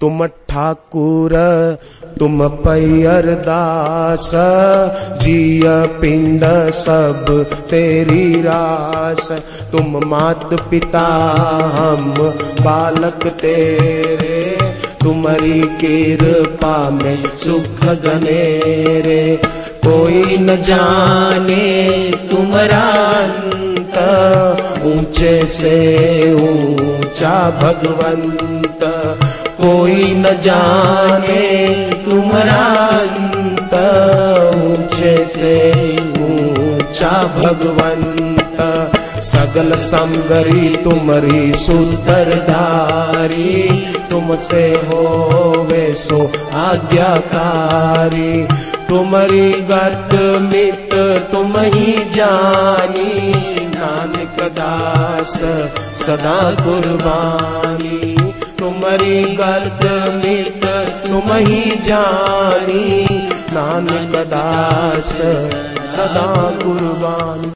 तुम ठाकुर, तुम पैयर दास, जिय पिंड सब तेरी रास। तुम मात पिता हम, बालक तेरे। तुम्हारी कृपा में सुख गनेरे। कोई न जाने तुम्हारा ऊँचे से ऊँचा भगवंत। कोई न जाने तुम्हारा अंत ऊँचे से ऊँचा भगवंत। सगल समगरी तुमरी धारी, तुमसे हो वे सो आज्ञाकारी। तुम्हारी गत मित तुम ही जानी, नानक दास सदा कुर्बानी। तुम्हारी गत मित तुम ही जानी। नानक दास सदा कुर्बानी।